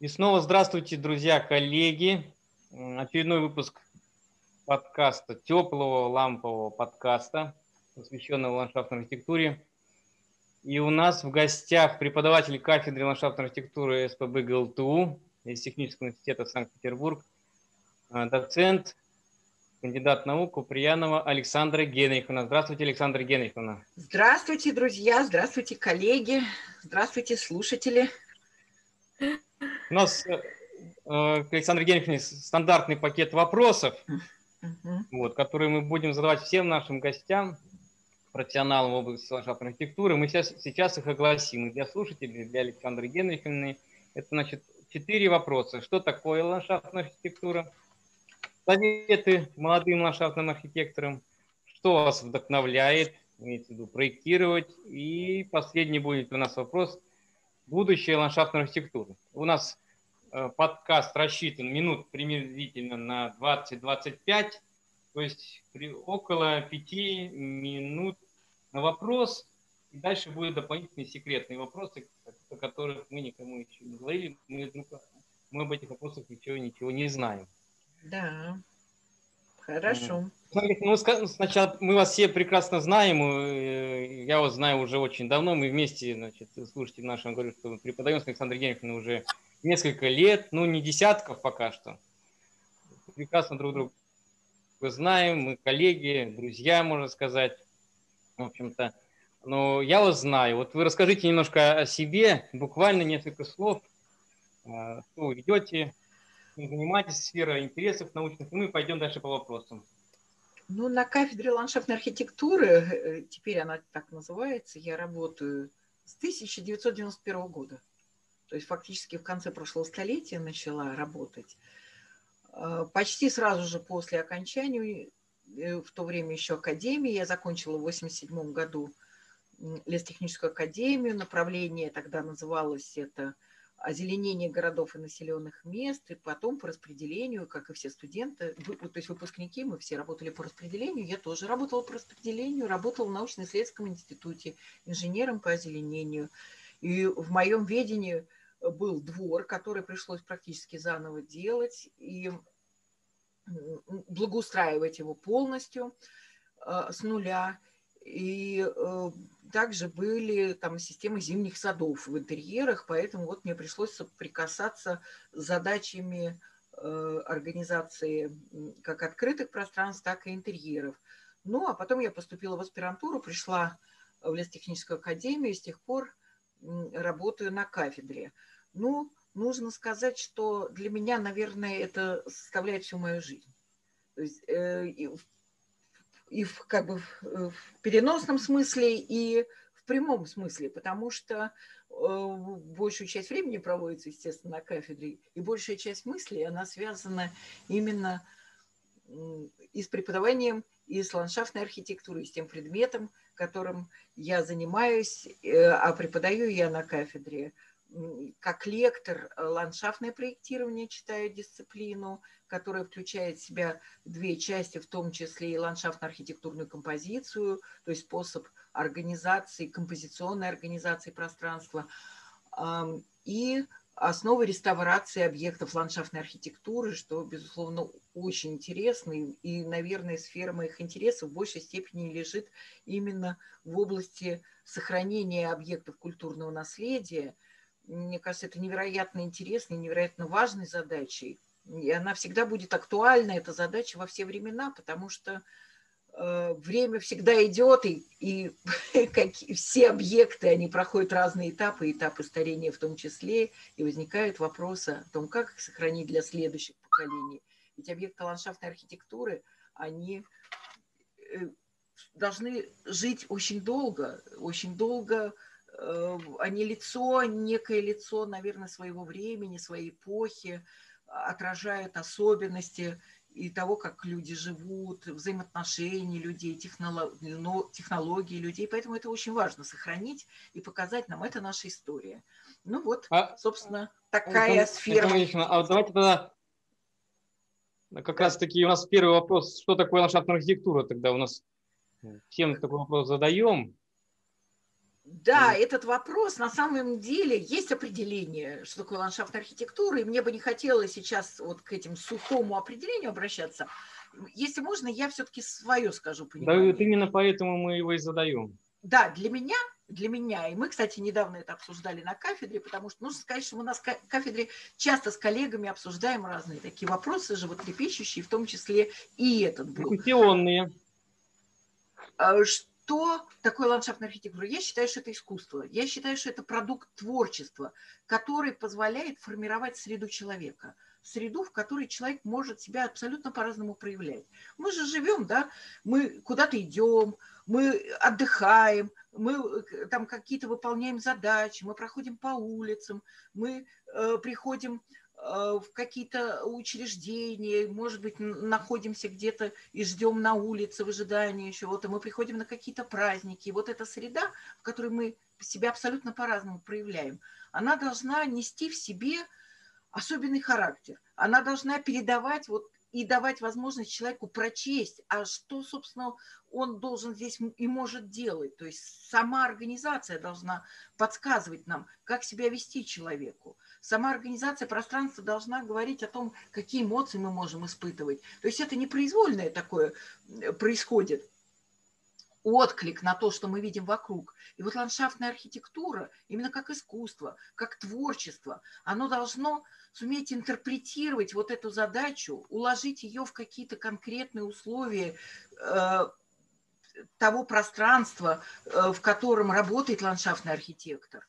И снова здравствуйте, друзья, коллеги. Очередной выпуск подкаста, теплого лампового подкаста, посвященного ландшафтной архитектуре. И у нас в гостях преподаватель кафедры ландшафтной архитектуры СПБ ГЛТУ из Технического университета Санкт-Петербург, э, доцент, кандидат наук Куприянова Александра Генриховна. Здравствуйте, Александра Генриховна. Здравствуйте, друзья, здравствуйте, коллеги, здравствуйте, слушатели. У нас, э, э Александр Генриховна, стандартный пакет вопросов, угу. вот, которые мы будем задавать всем нашим гостям, профессионалам в области ландшафтной архитектуры. Мы сейчас, сейчас их огласим. И для слушателей, для Александры Генриховны, это значит четыре вопроса. Что такое ландшафтная архитектура? Советы молодым ландшафтным архитекторам. Что вас вдохновляет, имеется в виду, проектировать. И последний будет у нас вопрос – будущее ландшафтной архитектуры. У нас э, подкаст рассчитан минут приблизительно на 20-25, то есть около 5 минут на вопрос, и дальше будут дополнительные секретные вопросы, о которых мы никому еще не говорили, мы, мы об этих вопросах ничего, ничего не знаем. Да. Хорошо. Ну, сначала мы вас все прекрасно знаем, э, я вас знаю уже очень давно, мы вместе, значит, слушайте нашим говорю, что мы преподаем с Александрой Генриховной уже несколько лет, ну, не десятков пока что. Прекрасно друг друга знаем, мы коллеги, друзья, можно сказать, в общем-то. Но я вас знаю. Вот вы расскажите немножко о себе, буквально несколько слов, э, что вы ведете, занимаетесь, сфера интересов научных, и мы пойдем дальше по вопросам. Ну, на кафедре ландшафтной архитектуры, э, теперь она так называется, я работаю с 1991 года. То есть фактически в конце прошлого столетия начала работать. А, почти сразу же после окончания, э, в то время еще академии, я закончила в 1987 году лестехническую академию, направление тогда называлось это – озеленение городов и населенных мест, и потом по распределению, как и все студенты, то есть выпускники, мы все работали по распределению, я тоже работала по распределению, работала в научно-исследовательском институте инженером по озеленению. И в моем ведении был двор, который пришлось практически заново делать и благоустраивать его полностью э, с нуля. И э, также были там системы зимних садов в интерьерах, поэтому вот мне пришлось соприкасаться с задачами э, организации как открытых пространств, так и интерьеров. Ну, а потом я поступила в аспирантуру, пришла в лестехническую академию, и с тех пор работаю на кафедре. Ну, нужно сказать, что для меня, наверное, это составляет всю мою жизнь. То есть, э, и в, как бы в переносном смысле, и в прямом смысле, потому что э, большую часть времени проводится, естественно, на кафедре, и большая часть мыслей, она связана именно и с преподаванием, и с ландшафтной архитектурой, и с тем предметом, которым я занимаюсь, э, а преподаю я на кафедре как лектор э, ландшафтное проектирование читаю дисциплину, которая включает в себя две части, в том числе и ландшафтно-архитектурную композицию, то есть способ организации, композиционной организации пространства, и основы реставрации объектов ландшафтной архитектуры, что, безусловно, очень интересно, и, наверное, сфера моих интересов в большей степени лежит именно в области сохранения объектов культурного наследия – мне кажется, это невероятно интересной, невероятно важной задачей. И она всегда будет актуальна, эта задача во все времена, потому что э, время всегда идет, и, и как, все объекты, они проходят разные этапы, этапы старения в том числе, и возникают вопросы о том, как их сохранить для следующих поколений. Ведь объекты ландшафтной архитектуры, они э, должны жить очень долго, очень долго они лицо, некое лицо, наверное, своего времени, своей эпохи, отражают особенности и того, как люди живут, взаимоотношения людей, технологии людей. Поэтому это очень важно сохранить и показать нам. Это наша история. Ну вот, а, собственно, такая это, сфера. А давайте тогда как да. раз таки у нас первый вопрос, что такое ландшафтная архитектура тогда у нас всем такой вопрос задаем. Да, этот вопрос на самом деле есть определение, что такое ландшафтная архитектура, и мне бы не хотелось сейчас вот к этим сухому определению обращаться. Если можно, я все-таки свое скажу понимание. Да, вот именно поэтому мы его и задаем. Да, для меня, для меня, и мы, кстати, недавно это обсуждали на кафедре, потому что нужно сказать, что мы на кафедре часто с коллегами обсуждаем разные такие вопросы, животрепещущие, в том числе и этот был. Дискуссионные. А, что такое ландшафтная архитектура? Я считаю, что это искусство. Я считаю, что это продукт творчества, который позволяет формировать среду человека – среду, в которой человек может себя абсолютно по-разному проявлять. Мы же живем, да, мы куда-то идем, мы отдыхаем, мы э, там какие-то выполняем задачи, мы проходим по улицам, мы э, приходим в какие-то учреждения, может быть, находимся где-то и ждем на улице в ожидании чего-то, мы приходим на какие-то праздники. И вот эта среда, в которой мы себя абсолютно по-разному проявляем, она должна нести в себе особенный характер. Она должна передавать вот и давать возможность человеку прочесть, а что, собственно, он должен здесь и может делать. То есть сама организация должна подсказывать нам, как себя вести человеку. Сама организация пространства должна говорить о том, какие эмоции мы можем испытывать. То есть это не произвольное такое э, происходит отклик на то, что мы видим вокруг. И вот ландшафтная архитектура, именно как искусство, как творчество, оно должно суметь интерпретировать вот эту задачу, уложить ее в какие-то конкретные условия э, того пространства, э, в котором работает ландшафтный архитектор,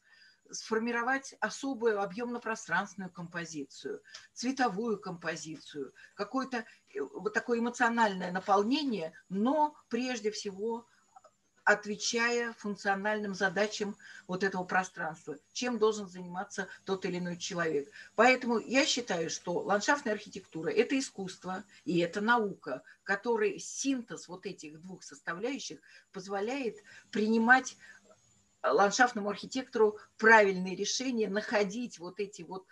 сформировать особую объемно-пространственную композицию, цветовую композицию, какое-то э, вот такое эмоциональное наполнение, но прежде всего отвечая функциональным задачам вот этого пространства, чем должен заниматься тот или иной человек. Поэтому я считаю, что ландшафтная архитектура – это искусство и это наука, который синтез вот этих двух составляющих позволяет принимать ландшафтному архитектору правильные решения, находить вот эти вот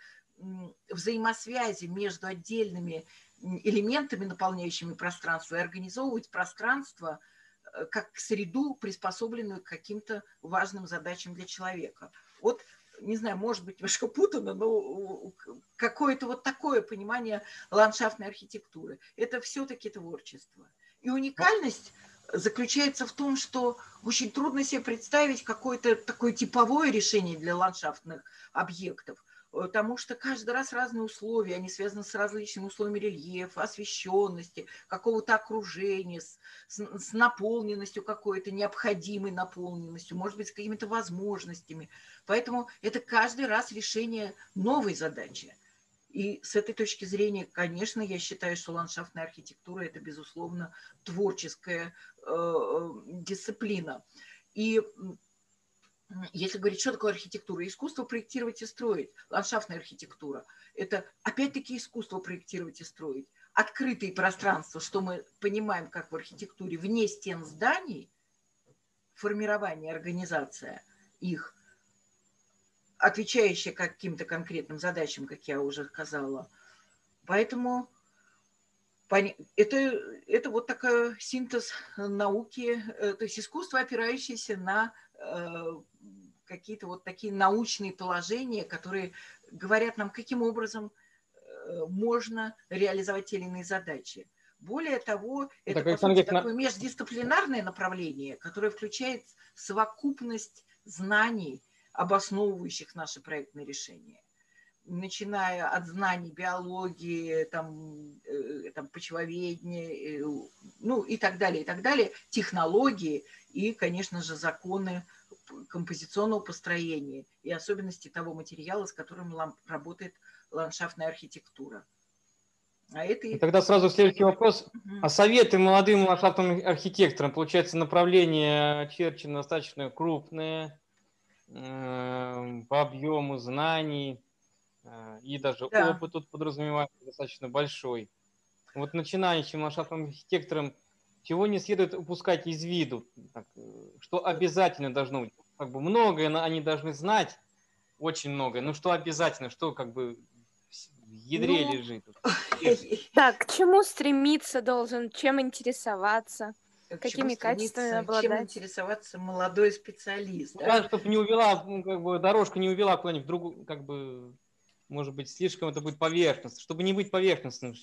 взаимосвязи между отдельными элементами, наполняющими пространство, и организовывать пространство – Э, как среду, приспособленную к каким-то важным задачам для человека. Вот, не знаю, может быть, немножко путано, но какое-то вот такое понимание ландшафтной архитектуры. Это все-таки творчество. И уникальность заключается в том, что очень трудно себе представить какое-то такое типовое решение для ландшафтных объектов – потому что каждый раз разные условия, они связаны с различными условиями рельефа, освещенности, какого-то окружения, с, с, с наполненностью какой-то, необходимой наполненностью, может быть, с какими-то возможностями. Поэтому это каждый раз решение новой задачи. И с этой точки зрения, конечно, я считаю, что ландшафтная архитектура – это, безусловно, творческая э, э дисциплина. И если говорить, что такое архитектура, искусство проектировать и строить, ландшафтная архитектура, это опять-таки искусство проектировать и строить. Открытые пространства, что мы понимаем как в архитектуре, вне стен зданий, формирование, организация их, отвечающая каким-то конкретным задачам, как я уже сказала. Поэтому это, это вот такой синтез науки, э, то есть искусство, опирающееся на Э, какие-то вот такие научные положения, которые говорят нам, каким образом э, можно реализовать те или иные задачи. Более того, это, это по сути, такое междисциплинарное направление, которое включает совокупность знаний, обосновывающих наши проектные решения начиная от знаний биологии, там, э, там, почвоведения, ну и так далее, и так далее, технологии и, конечно же, законы композиционного построения и особенности того материала, с которым работает ландшафтная архитектура. А это... И тогда сразу следующий вопрос. Угу. А советы молодым ландшафтным архитекторам, получается, направление очерчено достаточно крупное, э, по объему знаний, э, и даже да. опыт тут подразумевается достаточно большой. Вот начинающим ландшафтным архитекторам чего не следует упускать из виду, так, что обязательно должно быть. Как бы многое они должны знать, очень многое, но что обязательно, что как бы в ядре ну... лежит. Так, к чему стремиться должен, чем интересоваться? Какими качествами обладать. Чем интересоваться молодой специалист. Ну, да? чтобы не увела, ну, как бы дорожка не увела куда-нибудь в другую, как бы, может быть, слишком это будет поверхностно. Чтобы не быть поверхностным,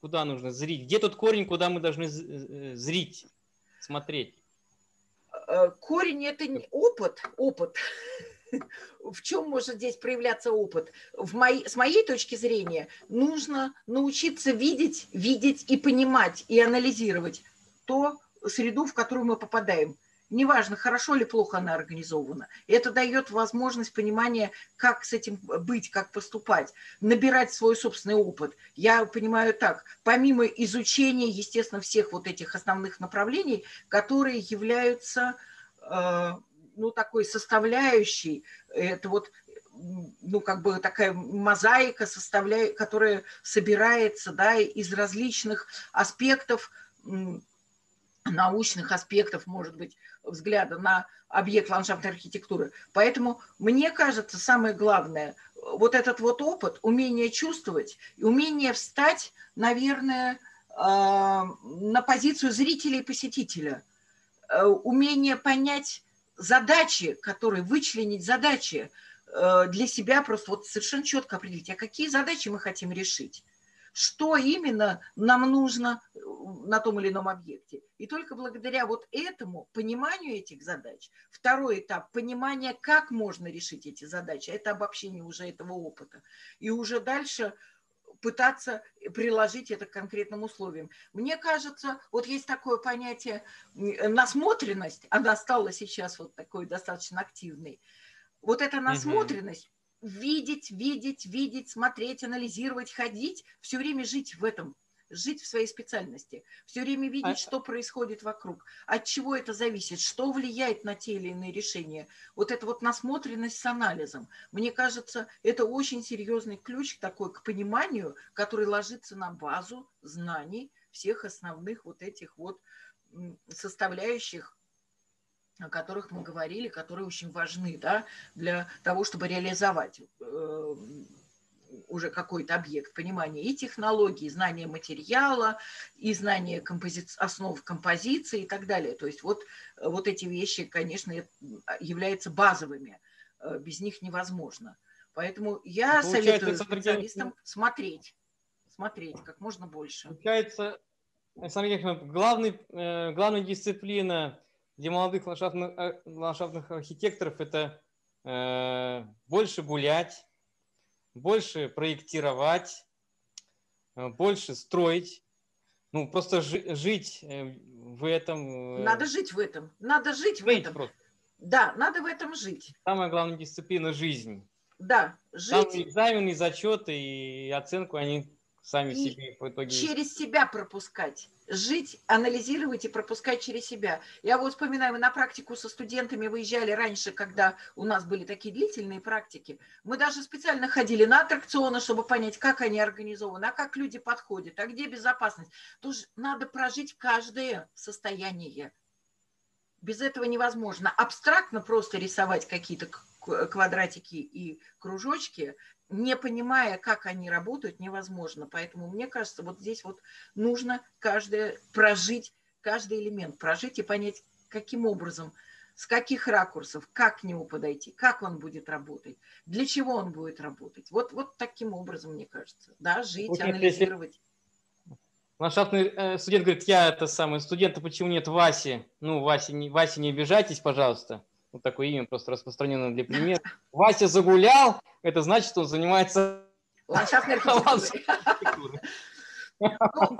куда нужно зрить? Где тот корень, куда мы должны э, зрить, смотреть? Э, корень – это опыт, опыт. В чем может здесь проявляться опыт? В моей, с моей точки зрения, нужно научиться видеть, видеть и понимать, и анализировать то среду, в которую мы попадаем. Неважно, хорошо или плохо она организована. Это дает возможность понимания, как с этим быть, как поступать, набирать свой собственный опыт. Я понимаю так, помимо изучения, естественно, всех вот этих основных направлений, которые являются э, ну, такой составляющей, это вот ну, как бы такая мозаика, составляя, которая собирается да, из различных аспектов научных аспектов, может быть, взгляда на объект ландшафтной архитектуры. Поэтому мне кажется, самое главное, вот этот вот опыт, умение чувствовать и умение встать, наверное, а, на позицию зрителя и посетителя, э, умение понять задачи, которые, вычленить задачи э, для себя, просто вот совершенно четко определить, а какие задачи мы хотим решить что именно нам нужно э, на том или ином объекте. И только благодаря вот этому пониманию этих задач, второй этап – понимание, как можно решить эти задачи, это обобщение уже этого опыта. И уже дальше пытаться приложить это к конкретным условиям. Мне кажется, вот есть такое понятие насмотренность, она стала сейчас вот такой достаточно активной. Вот эта насмотренность видеть, видеть, видеть, смотреть, анализировать, ходить, все время жить в этом, жить в своей специальности, все время видеть, а... что происходит вокруг, от чего это зависит, что влияет на те или иные решения. Вот эта вот насмотренность с анализом, мне кажется, это очень серьезный ключ такой к пониманию, который ложится на базу знаний всех основных вот этих вот составляющих о которых мы говорили, которые очень важны да, для того, чтобы реализовать э, уже какой-то объект понимания и технологии, знания материала, и знания компози... основ композиции и так далее. То есть вот, вот эти вещи, конечно, являются базовыми. Э, без них невозможно. Поэтому я ну, советую специалистам смотреть, смотреть как можно больше. Получается, Александр Германович, главный, э, главная дисциплина для молодых ландшафтных, э, ландшафтных архитекторов это э, больше гулять, больше проектировать, э, больше строить. Ну, просто жи- жить э, в этом. Надо жить в этом. Надо жить, жить в этом. Просто. Да, надо в этом жить. Самая главная дисциплина – жизнь. Да, жить. Там экзамены, зачеты и оценку они сами и себе в итоге... через себя пропускать. Жить, анализировать и пропускать через себя. Я вот вспоминаю, мы на практику со студентами выезжали раньше, когда у нас были такие длительные практики. Мы даже специально ходили на аттракционы, чтобы понять, как они организованы, а как люди подходят, а где безопасность. Тоже надо прожить каждое состояние. Без этого невозможно. Абстрактно просто рисовать какие-то квадратики и кружочки не понимая, как они работают, невозможно. Поэтому мне кажется, вот здесь вот нужно каждое прожить, каждый элемент прожить и понять, каким образом, с каких ракурсов, как к нему подойти, как он будет работать, для чего он будет работать. Вот, вот таким образом, мне кажется. Да, жить, вот анализировать. Ландшафтный э, студент говорит, я это самый студент, а почему нет Васи? Ну, Васи не, Васи, не обижайтесь, пожалуйста вот такое имя просто распространено для примера. Вася загулял, это значит, что он занимается ландшафтной архитектурой. Ну,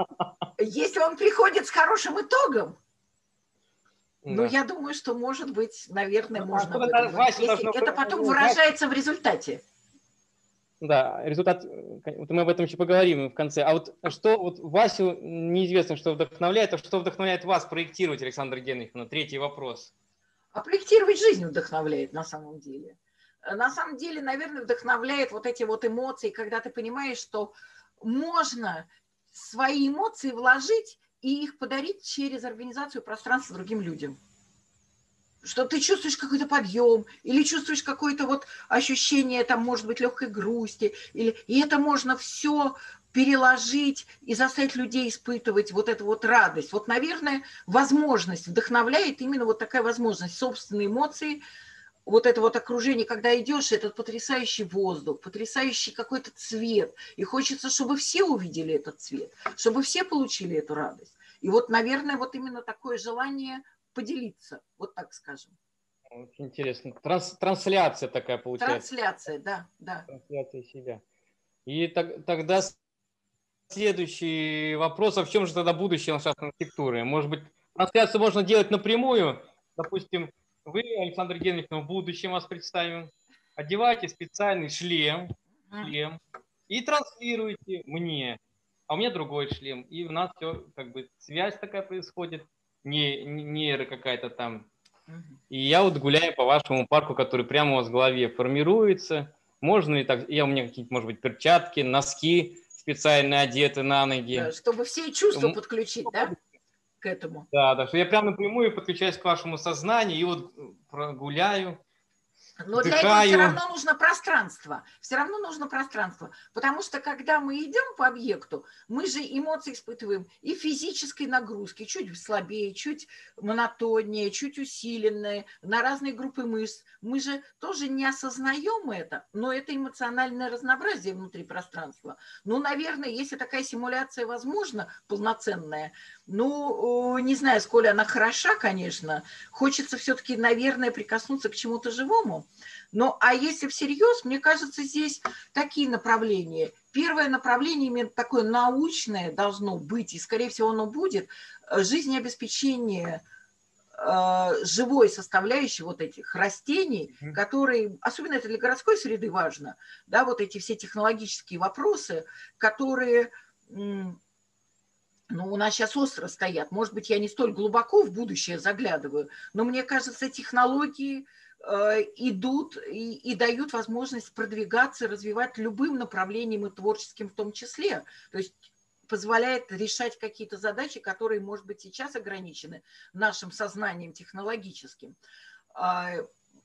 если он приходит с хорошим итогом, ну, я думаю, что, может быть, наверное, ну, можно. Это потом выражается в результате. Да, результат, вот мы об этом еще поговорим в конце. А вот что вот Васю неизвестно, что вдохновляет, а что вдохновляет вас проектировать, Александр Генриховна? Третий вопрос. А проектировать жизнь вдохновляет на самом деле. На самом деле, наверное, вдохновляет вот эти вот эмоции, когда ты понимаешь, что можно свои эмоции вложить и их подарить через организацию пространства другим людям. Что ты чувствуешь какой-то подъем, или чувствуешь какое-то вот ощущение, там, может быть, легкой грусти, или, и это можно все переложить и заставить людей испытывать вот эту вот радость. Вот, наверное, возможность вдохновляет именно вот такая возможность собственные эмоции, вот это вот окружение, когда идешь, этот потрясающий воздух, потрясающий какой-то цвет, и хочется, чтобы все увидели этот цвет, чтобы все получили эту радость. И вот, наверное, вот именно такое желание поделиться, вот так скажем. Очень интересно. Транс, трансляция такая получается. Трансляция, да, да. Трансляция себя. И так, тогда следующий вопрос, а в чем же тогда будущее ландшафтной архитектуры? Может быть, трансляцию можно делать напрямую? Допустим, вы, Александр Генрихович, в будущем вас представим. Одевайте специальный шлем, шлем и транслируйте мне. А у меня другой шлем. И у нас все, как бы, связь такая происходит, не, не нейро какая-то там. И я вот гуляю по вашему парку, который прямо у вас в голове формируется. Можно ли так? Я у меня какие-то, может быть, перчатки, носки специально одеты на ноги. Чтобы все чувства подключить, да? К этому. Да, да, что я прямо напрямую подключаюсь к вашему сознанию и вот прогуляю, но для этого все равно нужно пространство. Все равно нужно пространство. Потому что когда мы идем по объекту, мы же эмоции испытываем и физической нагрузки, чуть слабее, чуть монотоннее, чуть усиленные, на разные группы мышц. Мы же тоже не осознаем это, но это эмоциональное разнообразие внутри пространства. Ну, наверное, если такая симуляция возможна, полноценная, ну, не знаю, сколь она хороша, конечно, хочется все-таки, наверное, прикоснуться к чему-то живому. Ну, а если всерьез, мне кажется, здесь такие направления. Первое направление именно такое научное должно быть, и, скорее всего, оно будет, э, жизнеобеспечение э, живой составляющей вот этих растений, которые, особенно это для городской среды важно, да, вот эти все технологические вопросы, которые ну, у нас сейчас остро стоят. Может быть, я не столь глубоко в будущее заглядываю, но мне кажется, технологии Э, идут и, и дают возможность продвигаться, развивать любым направлением и творческим в том числе. То есть позволяет решать какие-то задачи, которые, может быть, сейчас ограничены нашим сознанием технологическим. А,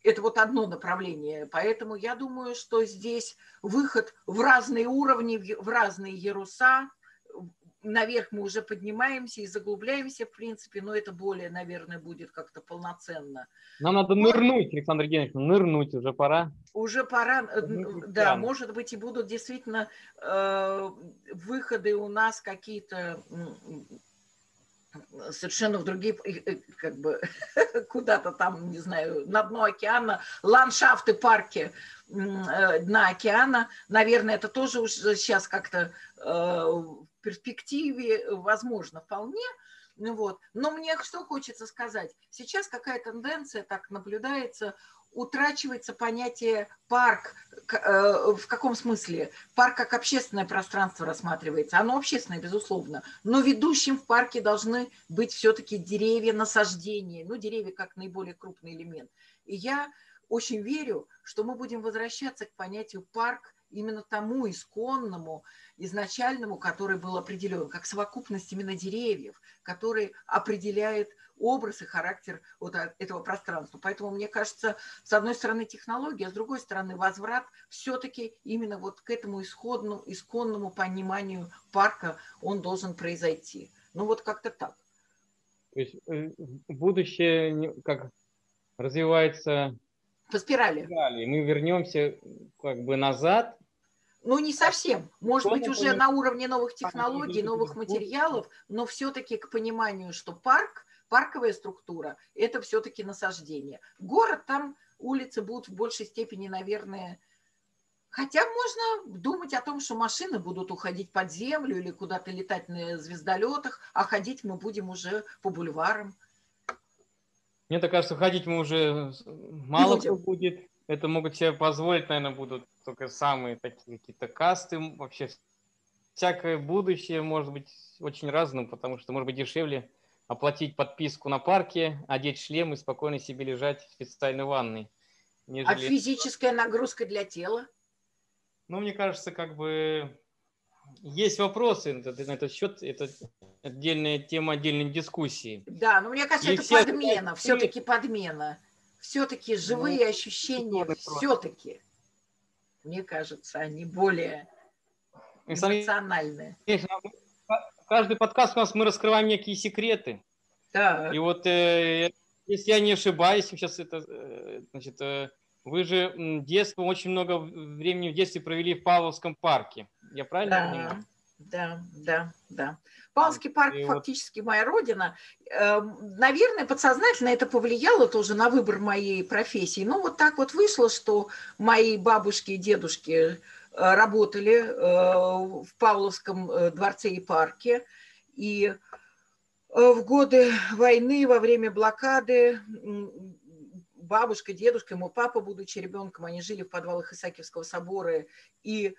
это вот одно направление. Поэтому я думаю, что здесь выход в разные уровни, в разные яруса – наверх мы уже поднимаемся и заглубляемся, в принципе, но это более, наверное, будет как-то полноценно. Нам надо нырнуть, Александр Евгеньевич, нырнуть, уже пора. Уже пора, э, да, может быть, и будут действительно э, выходы у нас какие-то совершенно в другие, как бы, куда-то там, не знаю, на дно океана, ландшафты, парки э, дна океана. Наверное, это тоже уже сейчас как-то перспективе возможно вполне. Ну вот. Но мне что хочется сказать? Сейчас какая тенденция так наблюдается, утрачивается понятие парк. Э, в каком смысле? Парк как общественное пространство рассматривается. Оно общественное, безусловно. Но ведущим в парке должны быть все-таки деревья, насаждения. Ну, деревья как наиболее крупный элемент. И я очень верю, что мы будем возвращаться к понятию парк именно тому исконному, изначальному, который был определен, как совокупность именно деревьев, который определяет образ и характер вот этого пространства. Поэтому, мне кажется, с одной стороны технология, а с другой стороны возврат все-таки именно вот к этому исходному, исконному пониманию парка он должен произойти. Ну вот как-то так. То есть э, будущее как развивается по спирали. спирали. Мы вернемся как бы назад ну, не совсем. Может быть, уже на уровне новых технологий, новых материалов, но все-таки к пониманию, что парк, парковая структура, это все-таки насаждение. Город, там улицы будут в большей степени, наверное, Хотя можно думать о том, что машины будут уходить под землю или куда-то летать на звездолетах, а ходить мы будем уже по бульварам. Мне так кажется, ходить мы уже мало кто будет. Это могут себе позволить, наверное, будут только самые такие какие-то касты. Вообще всякое будущее может быть очень разным, потому что может быть дешевле оплатить подписку на парке, одеть шлем и спокойно себе лежать в специальной ванной. А нежели... А физическая нагрузка для тела? Ну, мне кажется, как бы есть вопросы на этот счет. Это отдельная тема отдельной дискуссии. Да, но мне кажется, и это все подмена, все-таки подмена. Все-таки живые ну, ощущения, все-таки мне кажется, они более эмоциональное. Каждый подкаст у нас мы раскрываем некие секреты. Да. И вот, э, если я не ошибаюсь, сейчас это, э, значит, э, вы же детство, очень много времени в детстве провели в Павловском парке. Я правильно да. понимаю? Да, да, да. Павловский парк и фактически вот... моя родина. Эм, наверное, подсознательно это повлияло тоже на выбор моей профессии. Ну, вот так вот вышло, что мои бабушки и дедушки э, работали э, в Павловском э, дворце и парке. И в годы войны, во время блокады, бабушка, дедушка, мой папа, будучи ребенком, они жили в подвалах Исаакиевского собора и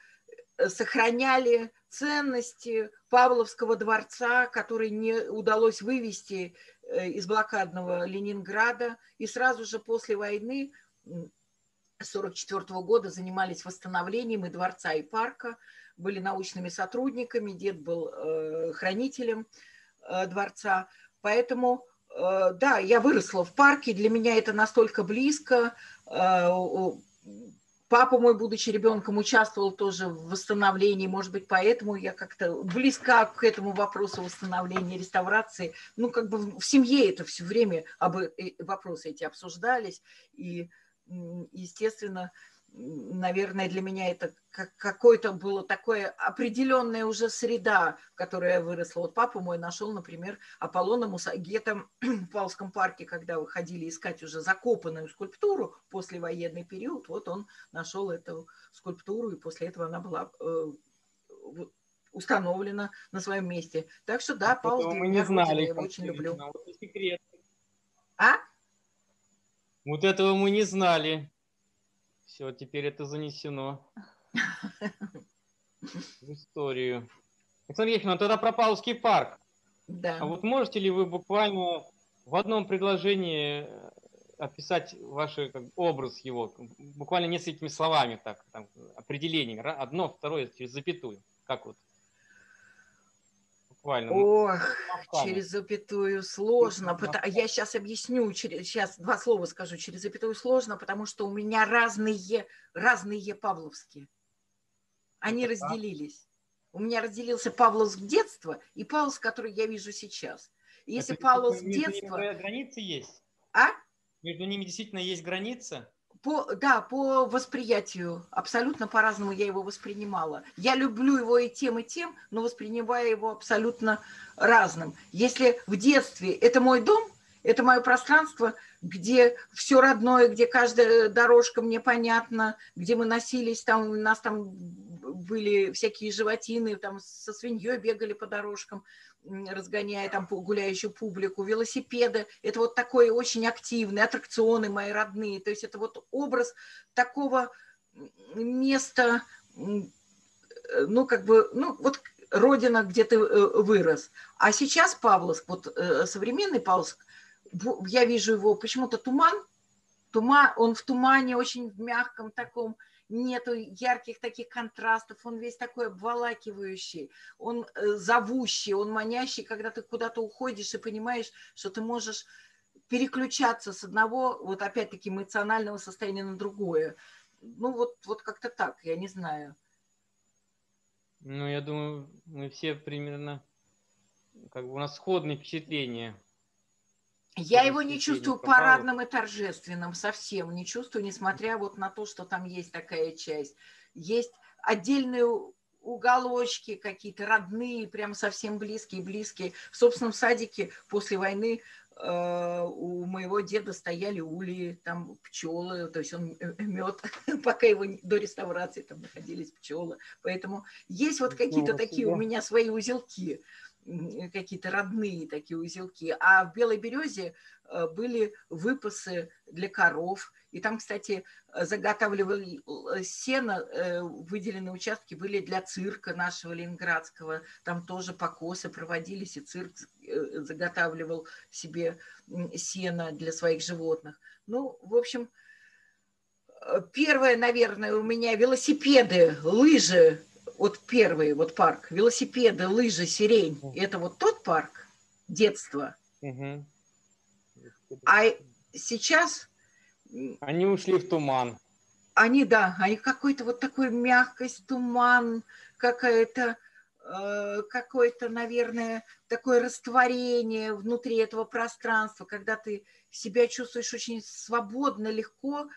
сохраняли ценности Павловского дворца, который не удалось вывести э, из блокадного Ленинграда. И сразу же после войны 1944 года занимались восстановлением и дворца, и парка, были научными сотрудниками, дед был э, хранителем э, дворца. Поэтому, да, я выросла в парке, для меня это настолько близко, Папа мой, будучи ребенком, участвовал тоже в восстановлении, может быть, поэтому я как-то близка к этому вопросу восстановления, реставрации. Ну, как бы в семье это все время об, э, вопросы эти обсуждались, и, естественно, наверное, для меня это как какое-то было такое определенная уже среда, в которой я выросла. Вот папа мой нашел, например, Аполлона Мусагета в Павловском парке, когда выходили искать уже закопанную скульптуру после военный период, вот он нашел эту скульптуру, и после этого она была э, установлена на своем месте. Так что да, Павлов мы не знали, я его очень люблю. А? Вот этого мы не знали. Все, теперь это занесено в историю. Александр Ефимовна, ну тогда про Павловский парк. Да. А вот можете ли вы буквально в одном предложении описать ваш как, образ его, буквально несколькими словами, так, там, определениями, одно, второе, через запятую, как вот? Буквально. Ох, через запятую сложно. Потому, я сейчас объясню, через, сейчас два слова скажу. Через запятую сложно, потому что у меня разные, разные Павловские. Они Это разделились. У меня разделился Павловск детства и Павловск, который я вижу сейчас. Если Это Павловск детства... Границы есть? А? Между ними действительно есть граница? По, да, по восприятию. Абсолютно по-разному я его воспринимала. Я люблю его и тем, и тем, но воспринимаю его абсолютно разным. Если в детстве это мой дом, это мое пространство, где все родное, где каждая дорожка мне понятна, где мы носились, там у нас там были всякие животины, там со свиньей бегали по дорожкам разгоняя там гуляющую публику, велосипеды, это вот такое очень активные аттракционы мои родные, то есть это вот образ такого места, ну, как бы, ну, вот родина, где ты э, вырос. А сейчас Павловск, вот э, современный Павловск, я вижу его почему-то туман, туман, он в тумане, очень в мягком таком, нету ярких таких контрастов, он весь такой обволакивающий, он э, зовущий, он манящий, когда ты куда-то уходишь и понимаешь, что ты можешь переключаться с одного, вот опять-таки, эмоционального состояния на другое. Ну, вот, вот как-то так, я не знаю. Ну, я думаю, мы все примерно, как бы у нас сходные впечатления. Я его не чувствую парадным и торжественным, совсем не чувствую, несмотря вот на то, что там есть такая часть. Есть отдельные уголочки какие-то родные, прям совсем близкие, близкие. В собственном садике после войны э, у моего деда стояли ульи, там пчелы, то есть он э, мед, пока его до реставрации там находились пчелы. Поэтому есть вот какие-то такие у меня свои узелки какие-то родные такие узелки. А в Белой Березе э, были выпасы для коров. И там, кстати, заготавливали э, сено, э, выделенные участки были для цирка нашего ленинградского. Там тоже покосы проводились, и цирк заготавливал себе сено для своих животных. Ну, в общем, первое, наверное, у меня велосипеды, лыжи вот первый вот парк, велосипеды, лыжи, сирень, это вот тот парк детства. Угу. А сейчас... Они ушли в туман. они, да, они какой-то вот такой мягкость, туман, какая-то Э, какое-то, наверное, такое растворение внутри этого пространства, когда ты себя чувствуешь очень свободно, легко,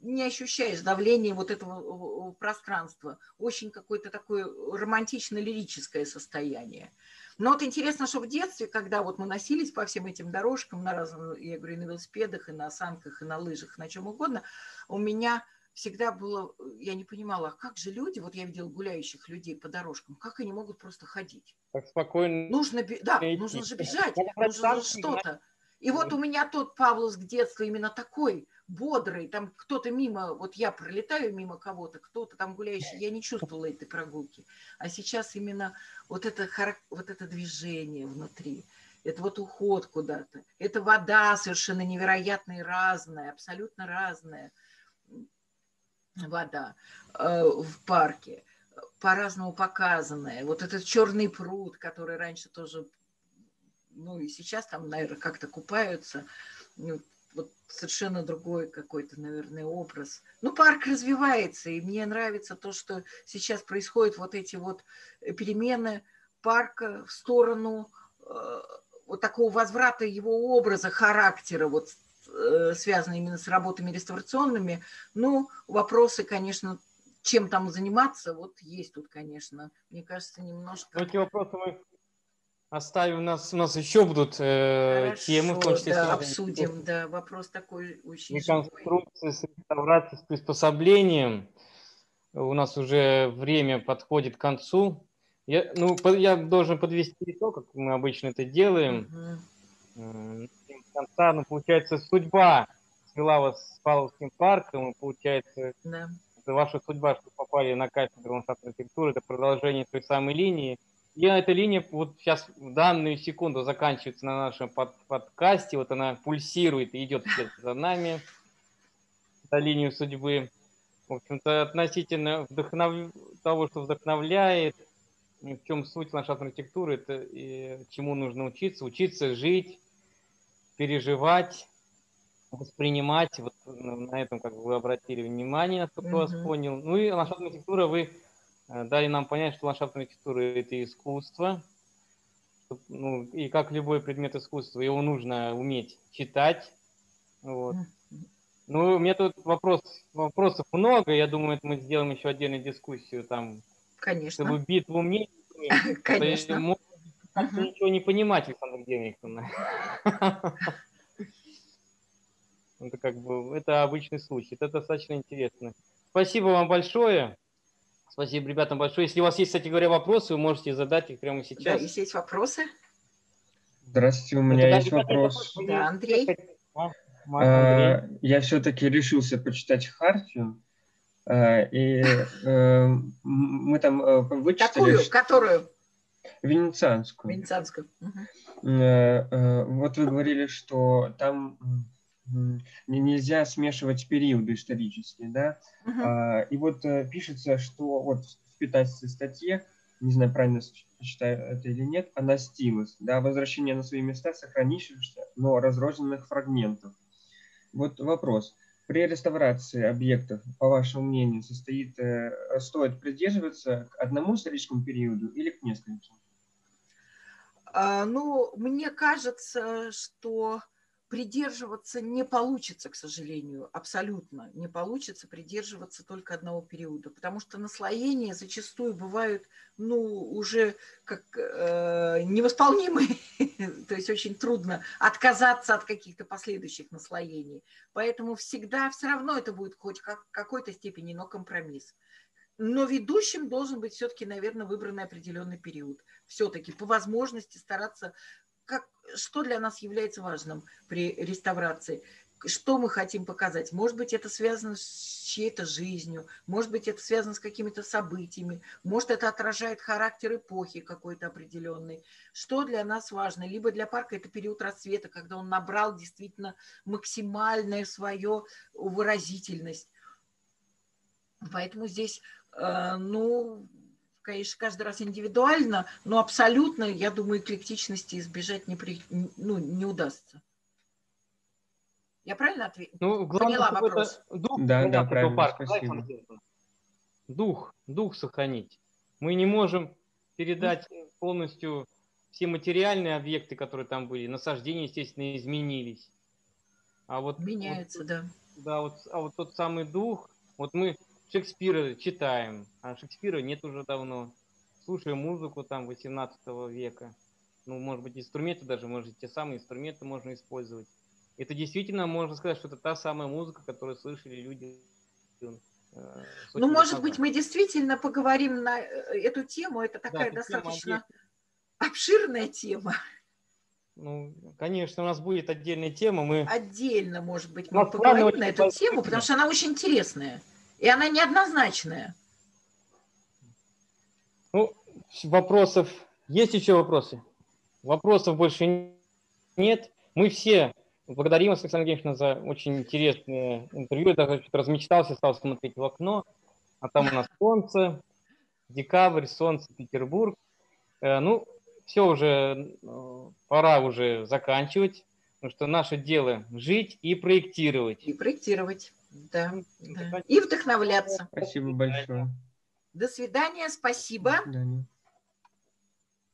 не ощущаешь давления вот этого пространства. Очень какое-то такое романтично-лирическое состояние. Но вот интересно, что в детстве, когда вот мы носились по всем этим дорожкам, на разных, я говорю, на велосипедах, и на санках, и на лыжах, на чем угодно, у меня всегда было, я не понимала, а как же люди, вот я видела гуляющих людей по дорожкам, как они могут просто ходить? Так спокойно. Нужно, да, нужно же бежать, нужно же что-то. И вот у меня тот Павловск детства именно такой, бодрый, там кто-то мимо, вот я пролетаю мимо кого-то, кто-то там гуляющий, я не чувствовала этой прогулки. А сейчас именно вот это, вот это движение внутри, это вот уход куда-то, это вода совершенно невероятная, разная, абсолютно разная вода э, в парке, по-разному показанная. Вот этот черный пруд, который раньше тоже, ну и сейчас там, наверное, как-то купаются, ну, вот совершенно другой какой-то, наверное, образ. Ну, парк развивается, и мне нравится то, что сейчас происходят вот эти вот перемены парка в сторону э, вот такого возврата его образа, характера, вот Э, связаны именно с работами реставрационными. Ну, вопросы, конечно, чем там заниматься, вот есть тут, конечно, мне кажется, немножко... Эти вопросы мы оставим, у нас, у нас еще будут э, Хорошо, темы, в том числе... да, обсудим, да, вопрос такой очень Реконструкция с реставрацией, с приспособлением. У нас уже время подходит к концу. Я, ну, я должен подвести итог, как мы обычно это делаем. Угу конца, ну, получается, судьба свела вас с Павловским парком, и, получается, да. ваша судьба, что попали на кафедру архитектуры, это продолжение той самой линии. И эта линия вот сейчас в данную секунду заканчивается на нашем под, подкасте, вот она пульсирует и идет за нами, за линию судьбы. В общем-то, относительно вдохнов... того, что вдохновляет, в чем суть ландшафтной архитектуры, это и чему нужно учиться, учиться жить, переживать, воспринимать. Вот на этом как бы вы обратили внимание, насколько mm-hmm. вас понял. Ну и ландшафтная архитектура, вы дали нам понять, что ландшафтная архитектура – это искусство. Ну, и как любой предмет искусства, его нужно уметь читать. Вот. Ну, у меня тут вопрос, вопросов много. Я думаю, это мы сделаем еще отдельную дискуссию там. Конечно. Чтобы битву мнений. Конечно как-то ничего не понимать, Александр Генриховна. Это как бы, это обычный случай, это достаточно интересно. Спасибо вам большое. Спасибо ребятам большое. Если у вас есть, кстати говоря, вопросы, вы можете задать их прямо сейчас. Да, если есть вопросы. Здравствуйте, у меня это, есть вопрос. Да, Андрей. А, а я все-таки решился почитать Хартию. А, и э, мы там э, вычитали... Какую? Которую? Венецианскую. Венецианскую. Угу. Вот вы говорили, что там нельзя смешивать периоды исторические, да? Угу. И вот э, пишется, что вот в 15 статье, не знаю, правильно читаю это или нет, анастилус, да, возвращение на свои места сохранившихся, но разрозненных фрагментов. Вот вопрос. При реставрации объектов, по вашему мнению, состоит, э, стоит придерживаться к одному историческому периоду или к нескольким? А, ну, мне кажется, что придерживаться не получится, к сожалению, абсолютно не получится придерживаться только одного периода, потому что наслоения зачастую бывают, ну, уже как э, невосполнимые, то есть очень трудно отказаться от каких-то последующих наслоений. Поэтому всегда все равно это будет хоть как, какой-то степени, но компромисс. Но ведущим должен быть все-таки, наверное, выбранный определенный период. Все-таки по возможности стараться, как, что для нас является важным при реставрации, что мы хотим показать. Может быть, это связано с чьей-то жизнью, может быть, это связано с какими-то событиями, может, это отражает характер эпохи какой-то определенной. Что для нас важно? Либо для парка это период расцвета, когда он набрал действительно максимальную свою выразительность. Поэтому здесь Э, ну, конечно, каждый раз индивидуально, но абсолютно, я думаю, эклектичности избежать не, при, ну, не удастся. Я правильно ответила? Ну, главное, Поняла вопрос. дух Да, да, правильно, парка, да, спасибо. Дух, дух сохранить. Мы не можем передать полностью все материальные объекты, которые там были. Насаждения, естественно, изменились. А вот, Меняется, да. вот, да, вот, а вот тот самый дух, вот мы Шекспира читаем, а Шекспира нет уже давно. Слушаем музыку там 18 века. Ну, может быть, инструменты даже, может, те самые инструменты можно использовать. Это действительно можно сказать, что это та самая музыка, которую слышали люди. э, Ну, может быть, мы действительно поговорим на э, эту тему. Это Да, такая тему достаточно отдельно. обширная тема. Ну, конечно, у нас будет отдельная тема. Мы Отдельно, может быть, мы поговорим на эту тему, потому что она очень интересная. И она неоднозначная. Ну, вопросов. Есть еще вопросы? Вопросов больше нет. Мы все благодарим вас, Александр Евгеньевна, за очень интересное интервью. Я даже размечтался, стал смотреть в окно. А там у нас солнце, декабрь, солнце, Петербург. Э, Ну, все уже, э, пора уже заканчивать, потому что наше дело жить и проектировать. И проектировать. Да. И вдохновляться. Спасибо большое. До свидания, спасибо. До свидания.